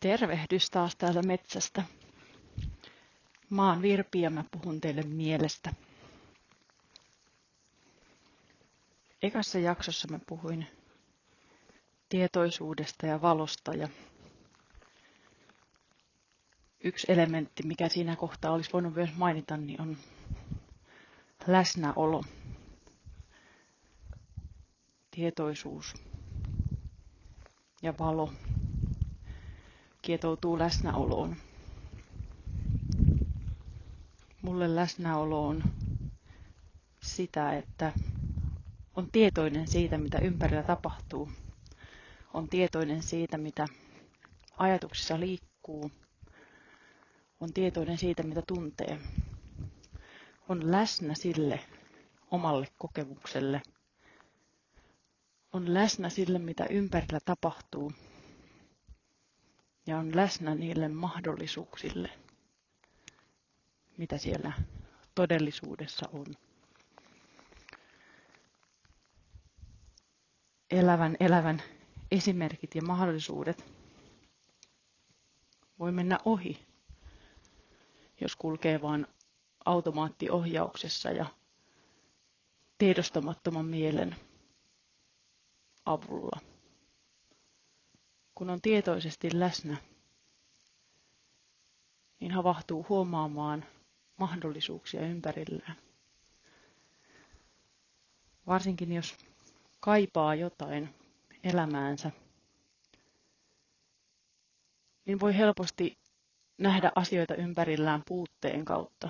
Tervehdys taas täältä metsästä. Mä oon Virpi ja mä puhun teille mielestä. Ekassa jaksossa mä puhuin tietoisuudesta ja valosta ja yksi elementti, mikä siinä kohtaa olisi voinut myös mainita, niin on läsnäolo, tietoisuus ja valo kietoutuu läsnäoloon. Mulle läsnäolo on sitä, että on tietoinen siitä, mitä ympärillä tapahtuu. On tietoinen siitä, mitä ajatuksissa liikkuu. On tietoinen siitä, mitä tuntee. On läsnä sille omalle kokemukselle. On läsnä sille, mitä ympärillä tapahtuu ja on läsnä niille mahdollisuuksille, mitä siellä todellisuudessa on. Elävän elävän esimerkit ja mahdollisuudet voi mennä ohi, jos kulkee vain automaattiohjauksessa ja tiedostamattoman mielen avulla kun on tietoisesti läsnä, niin havahtuu huomaamaan mahdollisuuksia ympärillään. Varsinkin jos kaipaa jotain elämäänsä, niin voi helposti nähdä asioita ympärillään puutteen kautta.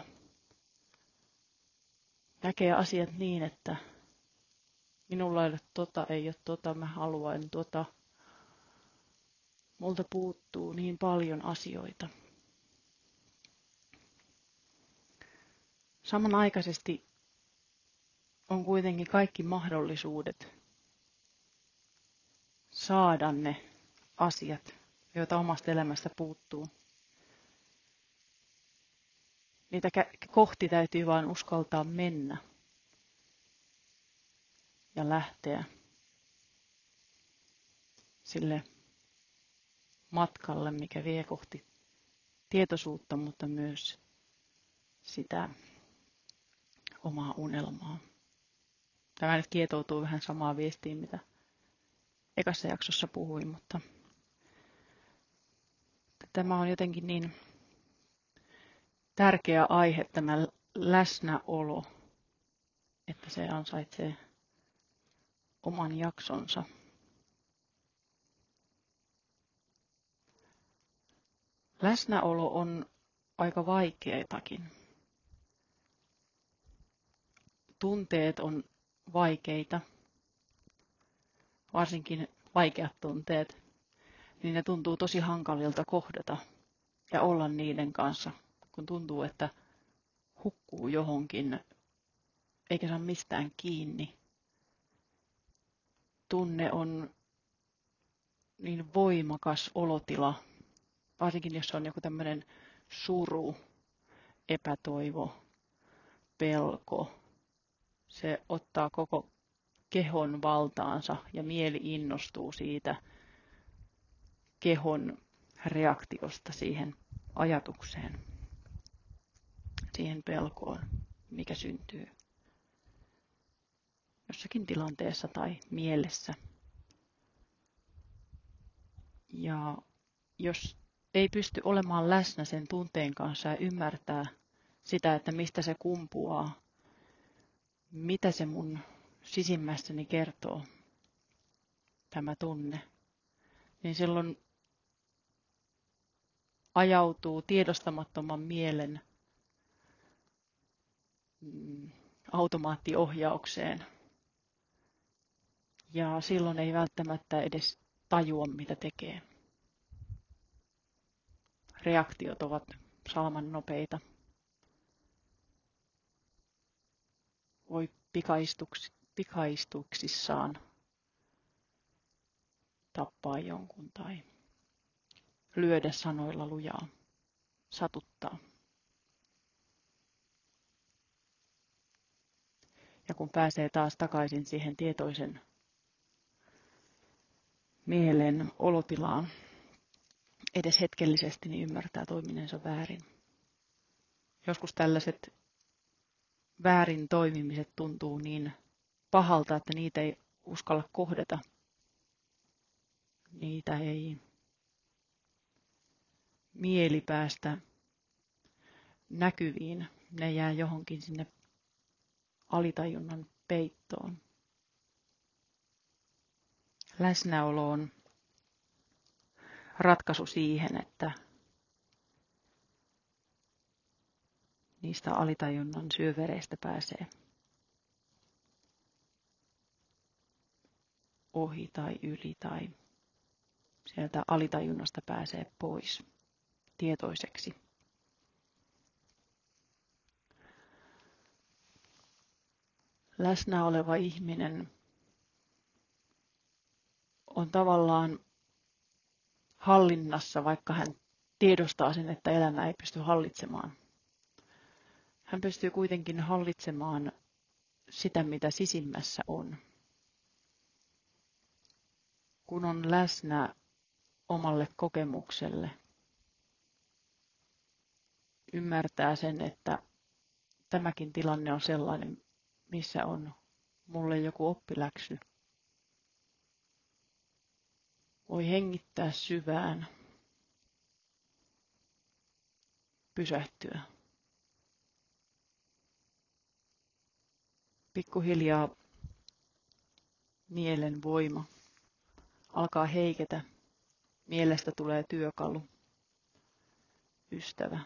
Näkee asiat niin, että minulla ei ole tota, ei ole tota, mä haluan tota, Multa puuttuu niin paljon asioita. Samanaikaisesti on kuitenkin kaikki mahdollisuudet saada ne asiat, joita omasta elämästä puuttuu. Niitä kohti täytyy vain uskaltaa mennä ja lähteä sille matkalle, mikä vie kohti tietoisuutta, mutta myös sitä omaa unelmaa. Tämä nyt kietoutuu vähän samaa viestiin, mitä ekassa jaksossa puhuin, mutta tämä on jotenkin niin tärkeä aihe, tämä läsnäolo, että se ansaitsee oman jaksonsa. Läsnäolo on aika vaikeatakin. Tunteet on vaikeita, varsinkin vaikeat tunteet, niin ne tuntuu tosi hankalilta kohdata ja olla niiden kanssa, kun tuntuu, että hukkuu johonkin eikä saa mistään kiinni. Tunne on niin voimakas olotila, varsinkin jos on joku tämmöinen suru, epätoivo, pelko, se ottaa koko kehon valtaansa ja mieli innostuu siitä kehon reaktiosta siihen ajatukseen, siihen pelkoon, mikä syntyy jossakin tilanteessa tai mielessä. Ja jos ei pysty olemaan läsnä sen tunteen kanssa ja ymmärtää sitä, että mistä se kumpuaa, mitä se mun sisimmässäni kertoo, tämä tunne, niin silloin ajautuu tiedostamattoman mielen mm, automaattiohjaukseen. Ja silloin ei välttämättä edes tajua, mitä tekee reaktiot ovat salman nopeita. Voi pikaistuks, pikaistuksissaan tappaa jonkun tai lyödä sanoilla lujaa, satuttaa. Ja kun pääsee taas takaisin siihen tietoisen mielen olotilaan, edes hetkellisesti, niin ymmärtää toiminensa väärin. Joskus tällaiset väärin toimimiset tuntuu niin pahalta, että niitä ei uskalla kohdata. Niitä ei mieli päästä näkyviin. Ne jää johonkin sinne alitajunnan peittoon. Läsnäolo on ratkaisu siihen, että niistä alitajunnan syövereistä pääsee ohi tai yli tai sieltä alitajunnasta pääsee pois tietoiseksi. Läsnä oleva ihminen on tavallaan hallinnassa, vaikka hän tiedostaa sen, että elämä ei pysty hallitsemaan. Hän pystyy kuitenkin hallitsemaan sitä, mitä sisimmässä on. Kun on läsnä omalle kokemukselle, ymmärtää sen, että tämäkin tilanne on sellainen, missä on mulle joku oppiläksy. Voi hengittää syvään, pysähtyä. Pikkuhiljaa mielen voima alkaa heiketä. Mielestä tulee työkalu, ystävä.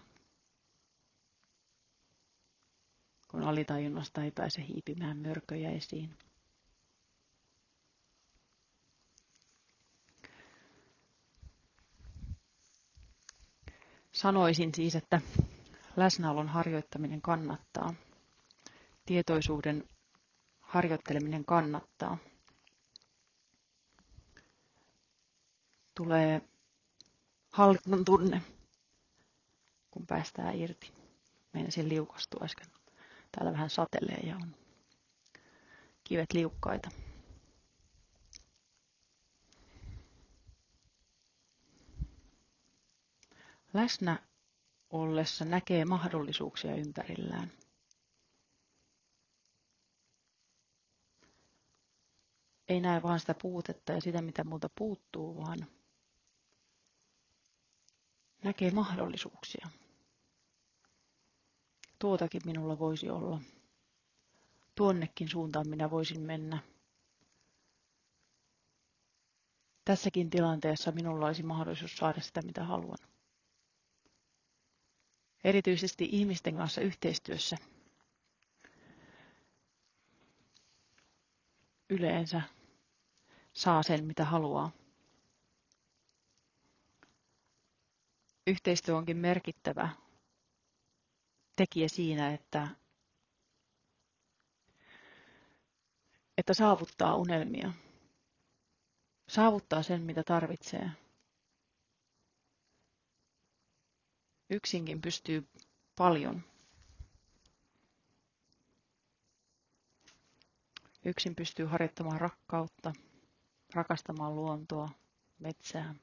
Kun alitajunnasta ei pääse hiipimään mörköjä esiin. Sanoisin siis, että läsnäolon harjoittaminen kannattaa. Tietoisuuden harjoitteleminen kannattaa. Tulee hallinnon tunne, kun päästään irti. Meinasin liukastua äsken. Täällä vähän satelee ja on kivet liukkaita. Läsnä ollessa näkee mahdollisuuksia ympärillään. Ei näe vain sitä puutetta ja sitä, mitä multa puuttuu, vaan näkee mahdollisuuksia. Tuotakin minulla voisi olla. Tuonnekin suuntaan minä voisin mennä. Tässäkin tilanteessa minulla olisi mahdollisuus saada sitä, mitä haluan erityisesti ihmisten kanssa yhteistyössä yleensä saa sen, mitä haluaa. Yhteistyö onkin merkittävä tekijä siinä, että, että saavuttaa unelmia. Saavuttaa sen, mitä tarvitsee. Yksinkin pystyy paljon. Yksin pystyy harjoittamaan rakkautta, rakastamaan luontoa, metsää,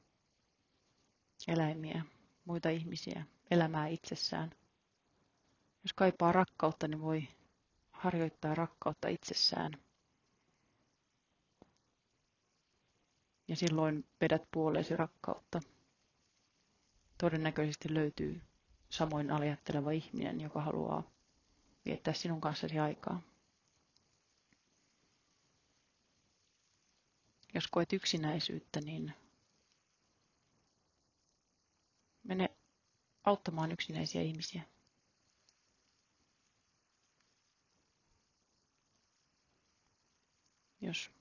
eläimiä, muita ihmisiä, elämää itsessään. Jos kaipaa rakkautta, niin voi harjoittaa rakkautta itsessään. Ja silloin vedät puoleesi rakkautta todennäköisesti löytyy samoin alijatteleva ihminen, joka haluaa viettää sinun kanssasi aikaa. Jos koet yksinäisyyttä, niin mene auttamaan yksinäisiä ihmisiä. Jos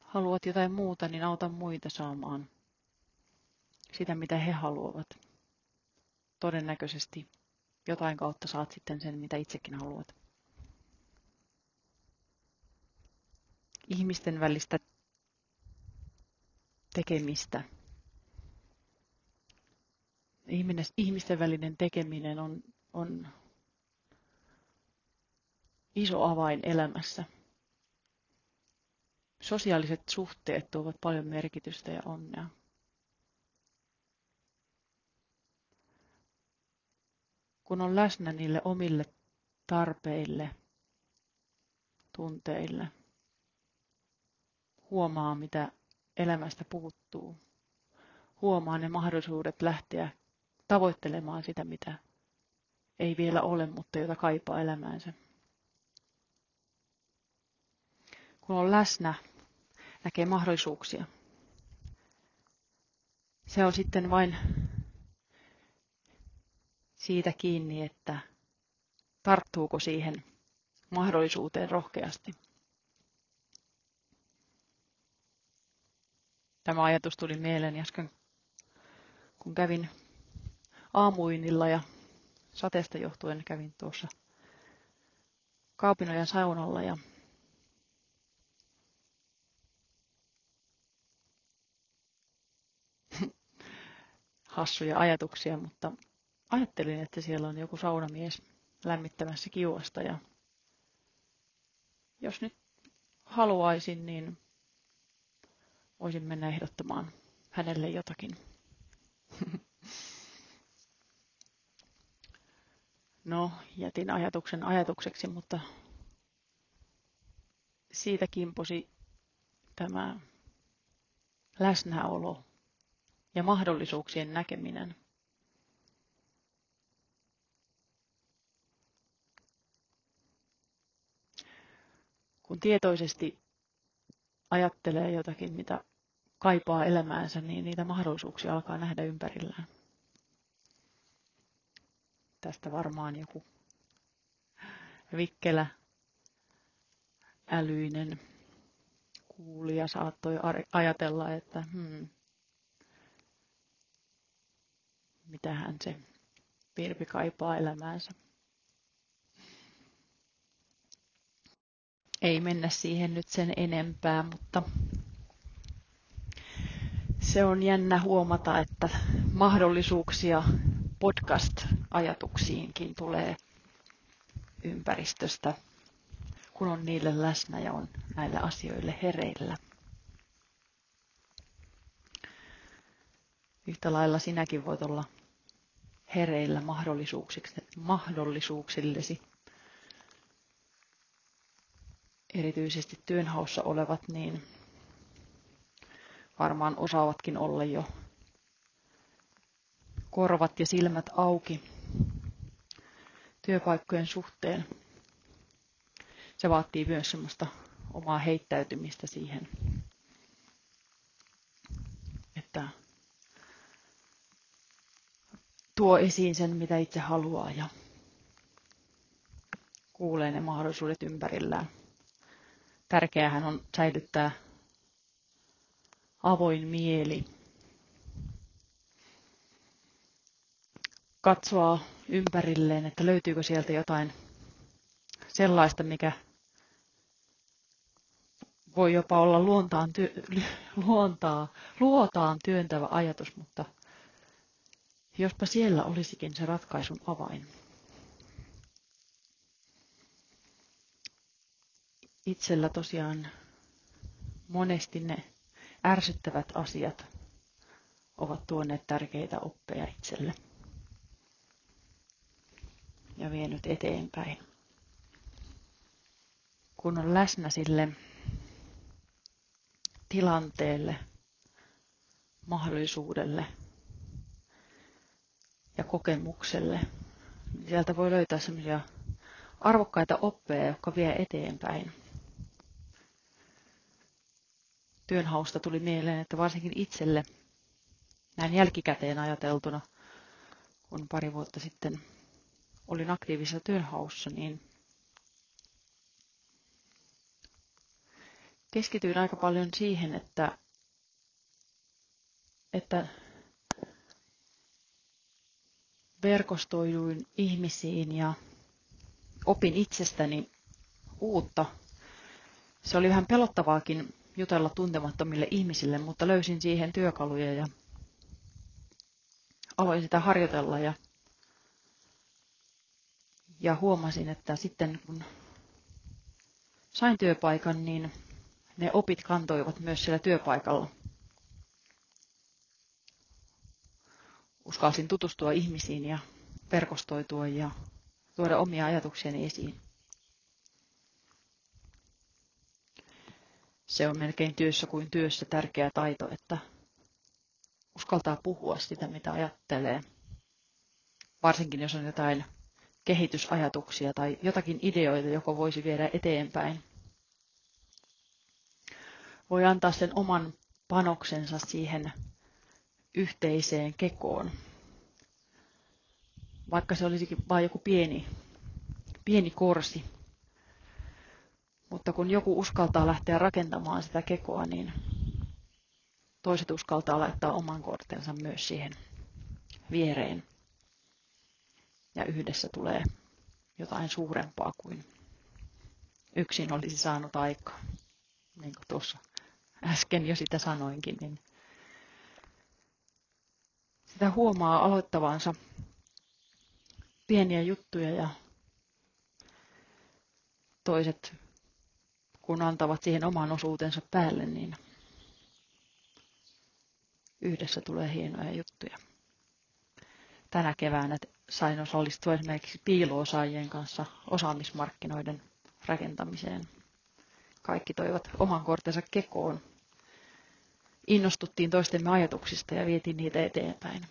haluat jotain muuta, niin auta muita saamaan sitä, mitä he haluavat. Todennäköisesti jotain kautta saat sitten sen, mitä itsekin haluat. Ihmisten välistä tekemistä. Ihmisten välinen tekeminen on, on iso avain elämässä. Sosiaaliset suhteet tuovat paljon merkitystä ja onnea. Kun on läsnä niille omille tarpeille, tunteille, huomaa mitä elämästä puuttuu, huomaa ne mahdollisuudet lähteä tavoittelemaan sitä, mitä ei vielä ole, mutta jota kaipaa elämäänsä. Kun on läsnä, näkee mahdollisuuksia. Se on sitten vain siitä kiinni, että tarttuuko siihen mahdollisuuteen rohkeasti. Tämä ajatus tuli mieleeni äsken, kun kävin aamuinilla ja sateesta johtuen kävin tuossa Kaupinojan saunalla ja hassuja ajatuksia, mutta ajattelin, että siellä on joku saunamies lämmittämässä kiuasta ja jos nyt haluaisin, niin voisin mennä ehdottamaan hänelle jotakin. No, jätin ajatuksen ajatukseksi, mutta siitä kimposi tämä läsnäolo ja mahdollisuuksien näkeminen. Kun tietoisesti ajattelee jotakin, mitä kaipaa elämäänsä, niin niitä mahdollisuuksia alkaa nähdä ympärillään. Tästä varmaan joku vikkelä, älyinen kuulija saattoi ajatella, että hmm, mitähän se Virpi kaipaa elämäänsä. Ei mennä siihen nyt sen enempää, mutta se on jännä huomata, että mahdollisuuksia podcast-ajatuksiinkin tulee ympäristöstä, kun on niille läsnä ja on näille asioille hereillä. Yhtä lailla sinäkin voit olla hereillä mahdollisuuksillesi. Erityisesti työnhaussa olevat, niin varmaan osaavatkin olla jo korvat ja silmät auki työpaikkojen suhteen. Se vaatii myös semmoista omaa heittäytymistä siihen, että tuo esiin sen, mitä itse haluaa ja kuulee ne mahdollisuudet ympärillään. Tärkeähän on säilyttää avoin mieli. Katsoa ympärilleen, että löytyykö sieltä jotain sellaista, mikä voi jopa olla luontaan, työ, luontaa, luotaan työntävä ajatus, mutta jospa siellä olisikin se ratkaisun avain. Itsellä tosiaan monesti ne ärsyttävät asiat ovat tuoneet tärkeitä oppeja itselle ja vienyt eteenpäin. Kun on läsnä sille tilanteelle, mahdollisuudelle ja kokemukselle, niin sieltä voi löytää sellaisia arvokkaita oppeja, jotka vie eteenpäin työnhausta tuli mieleen, että varsinkin itselle näin jälkikäteen ajateltuna, kun pari vuotta sitten olin aktiivisessa työnhaussa, niin keskityin aika paljon siihen, että, että verkostoiduin ihmisiin ja opin itsestäni uutta. Se oli vähän pelottavaakin jutella tuntemattomille ihmisille, mutta löysin siihen työkaluja ja aloin sitä harjoitella ja, ja huomasin, että sitten kun sain työpaikan, niin ne opit kantoivat myös siellä työpaikalla. Uskalsin tutustua ihmisiin ja verkostoitua ja tuoda omia ajatuksiani esiin. Se on melkein työssä kuin työssä tärkeä taito, että uskaltaa puhua sitä, mitä ajattelee. Varsinkin jos on jotain kehitysajatuksia tai jotakin ideoita, joko voisi viedä eteenpäin. Voi antaa sen oman panoksensa siihen yhteiseen kekoon. Vaikka se olisikin vain joku pieni, pieni korsi. Mutta kun joku uskaltaa lähteä rakentamaan sitä kekoa, niin toiset uskaltaa laittaa oman kortensa myös siihen viereen. Ja yhdessä tulee jotain suurempaa kuin yksin olisi saanut aikaa. Niin kuin tuossa äsken jo sitä sanoinkin, niin sitä huomaa aloittavansa pieniä juttuja ja toiset, kun antavat siihen oman osuutensa päälle, niin yhdessä tulee hienoja juttuja. Tänä keväänä sain osallistua esimerkiksi piiloosaajien kanssa osaamismarkkinoiden rakentamiseen. Kaikki toivat oman kortensa kekoon. Innostuttiin toistemme ajatuksista ja vietiin niitä eteenpäin.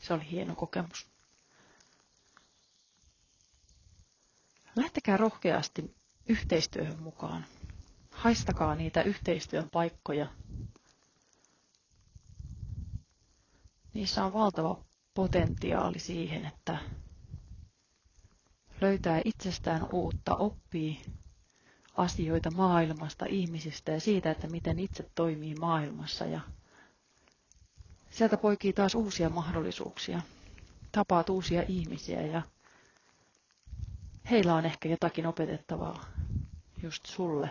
Se oli hieno kokemus. Lähtekää rohkeasti yhteistyöhön mukaan. Haistakaa niitä yhteistyön paikkoja. Niissä on valtava potentiaali siihen, että löytää itsestään uutta, oppii asioita maailmasta, ihmisistä ja siitä, että miten itse toimii maailmassa ja sieltä poikii taas uusia mahdollisuuksia. Tapaat uusia ihmisiä ja heillä on ehkä jotakin opetettavaa just sulle.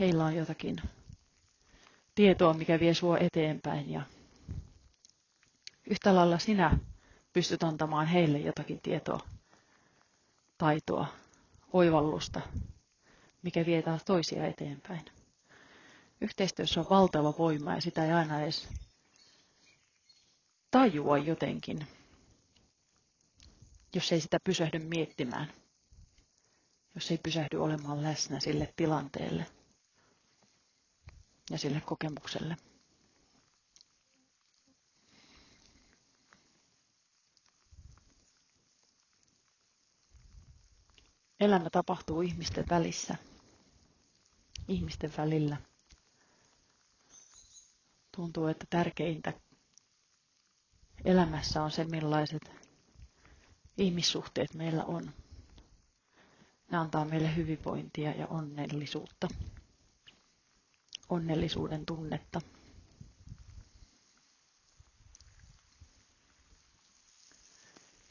Heillä on jotakin tietoa, mikä vie sua eteenpäin ja yhtä lailla sinä pystyt antamaan heille jotakin tietoa, taitoa, oivallusta, mikä vie taas toisia eteenpäin. Yhteistyössä on valtava voima ja sitä ei aina edes tajua jotenkin, jos ei sitä pysähdy miettimään, jos ei pysähdy olemaan läsnä sille tilanteelle ja sille kokemukselle. Elämä tapahtuu ihmisten välissä, ihmisten välillä. Tuntuu, että tärkeintä elämässä on se, millaiset ihmissuhteet meillä on. Ne antaa meille hyvinvointia ja onnellisuutta, onnellisuuden tunnetta.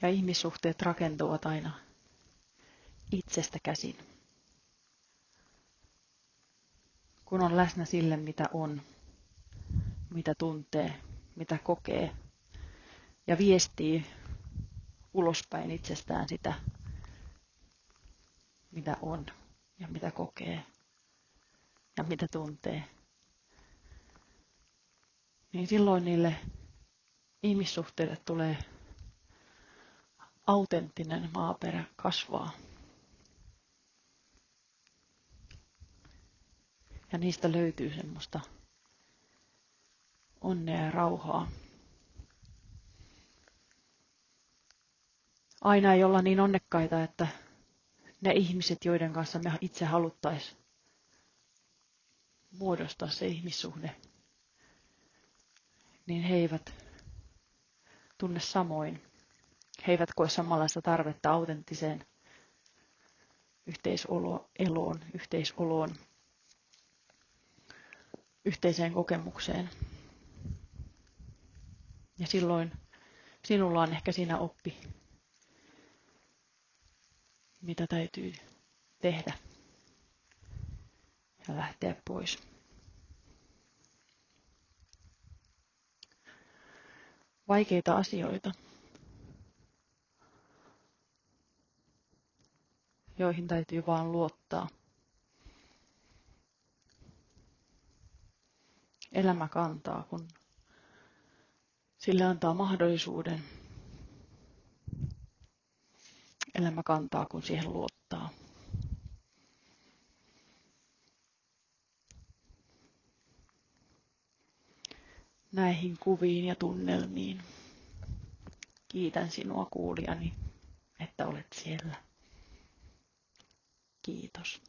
Ja ihmissuhteet rakentuvat aina itsestä käsin. Kun on läsnä sille, mitä on, mitä tuntee, mitä kokee, ja viestii ulospäin itsestään sitä, mitä on ja mitä kokee ja mitä tuntee, niin silloin niille ihmissuhteille tulee autenttinen maaperä kasvaa. Ja niistä löytyy semmoista onnea ja rauhaa. Aina ei olla niin onnekkaita, että ne ihmiset, joiden kanssa me itse haluttaisiin muodostaa se ihmissuhde, niin he eivät tunne samoin. He eivät koe samanlaista tarvetta autenttiseen yhteiseloon, yhteisoloon, yhteiseen kokemukseen. Ja silloin sinulla on ehkä siinä oppi mitä täytyy tehdä ja lähteä pois. Vaikeita asioita, joihin täytyy vaan luottaa. Elämä kantaa, kun Sille antaa mahdollisuuden. Elämä kantaa, kun siihen luottaa. näihin kuviin ja tunnelmiin. Kiitän sinua kuulijani, että olet siellä. Kiitos.